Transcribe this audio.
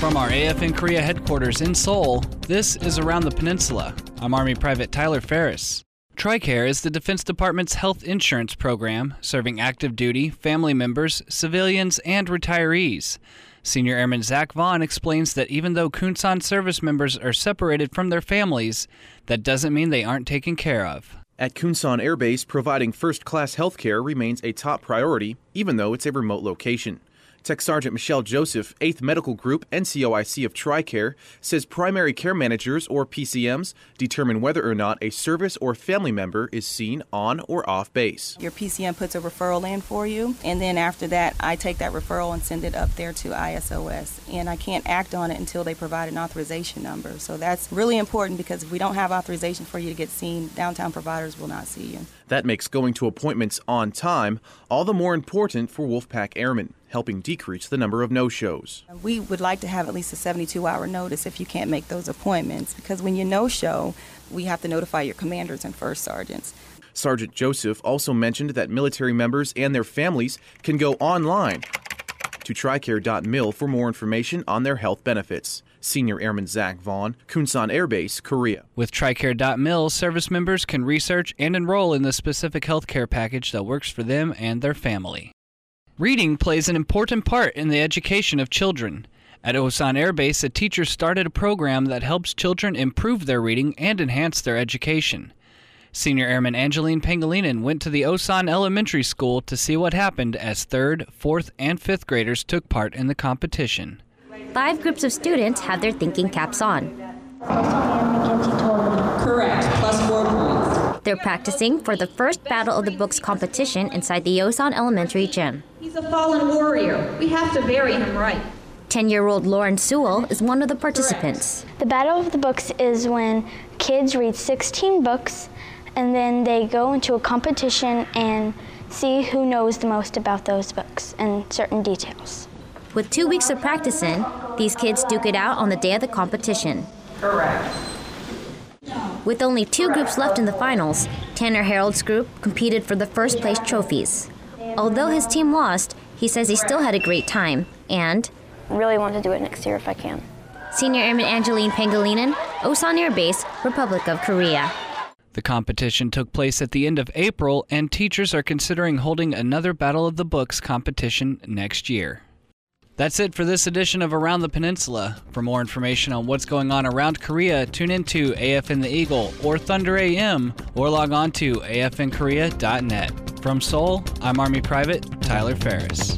From our AFN Korea headquarters in Seoul, this is Around the Peninsula. I'm Army Private Tyler Ferris. TRICARE is the Defense Department's health insurance program serving active duty, family members, civilians, and retirees. Senior Airman Zach Vaughn explains that even though Kunsan service members are separated from their families, that doesn't mean they aren't taken care of. At Kunsan Air Base, providing first class health care remains a top priority, even though it's a remote location. Tech Sergeant Michelle Joseph, 8th Medical Group NCOIC of TRICARE, says primary care managers, or PCMs, determine whether or not a service or family member is seen on or off base. Your PCM puts a referral in for you, and then after that, I take that referral and send it up there to ISOS. And I can't act on it until they provide an authorization number. So that's really important because if we don't have authorization for you to get seen, downtown providers will not see you. That makes going to appointments on time all the more important for Wolfpack Airmen, helping decrease the number of no shows. We would like to have at least a 72 hour notice if you can't make those appointments because when you no show, we have to notify your commanders and first sergeants. Sergeant Joseph also mentioned that military members and their families can go online to tricare.mil for more information on their health benefits. Senior Airman Zach Vaughn, Kunsan Air Base, Korea. With TRICARE.mil, service members can research and enroll in the specific health care package that works for them and their family. Reading plays an important part in the education of children. At Osan Air Base, a teacher started a program that helps children improve their reading and enhance their education. Senior Airman Angeline Pangilinan went to the Osan Elementary School to see what happened as third, fourth, and fifth graders took part in the competition. Five groups of students have their thinking caps on. Correct, plus four points. They're practicing for the first Battle of the Books competition inside the Osan Elementary Gym. He's a fallen warrior. We have to bury him right. 10 year old Lauren Sewell is one of the participants. The Battle of the Books is when kids read 16 books and then they go into a competition and see who knows the most about those books and certain details. With two weeks of practicing, these kids duke it out on the day of the competition. Correct. With only two groups left in the finals, Tanner Harold's group competed for the first place trophies. Although his team lost, he says he still had a great time and Really want to do it next year if I can. Senior Airman Angeline Pangilinan, Osan Air Base, Republic of Korea. The competition took place at the end of April, and teachers are considering holding another Battle of the Books competition next year. That's it for this edition of Around the Peninsula. For more information on what's going on around Korea, tune into AFN the Eagle or Thunder AM or log on to afnkorea.net. From Seoul, I'm Army Private Tyler Ferris.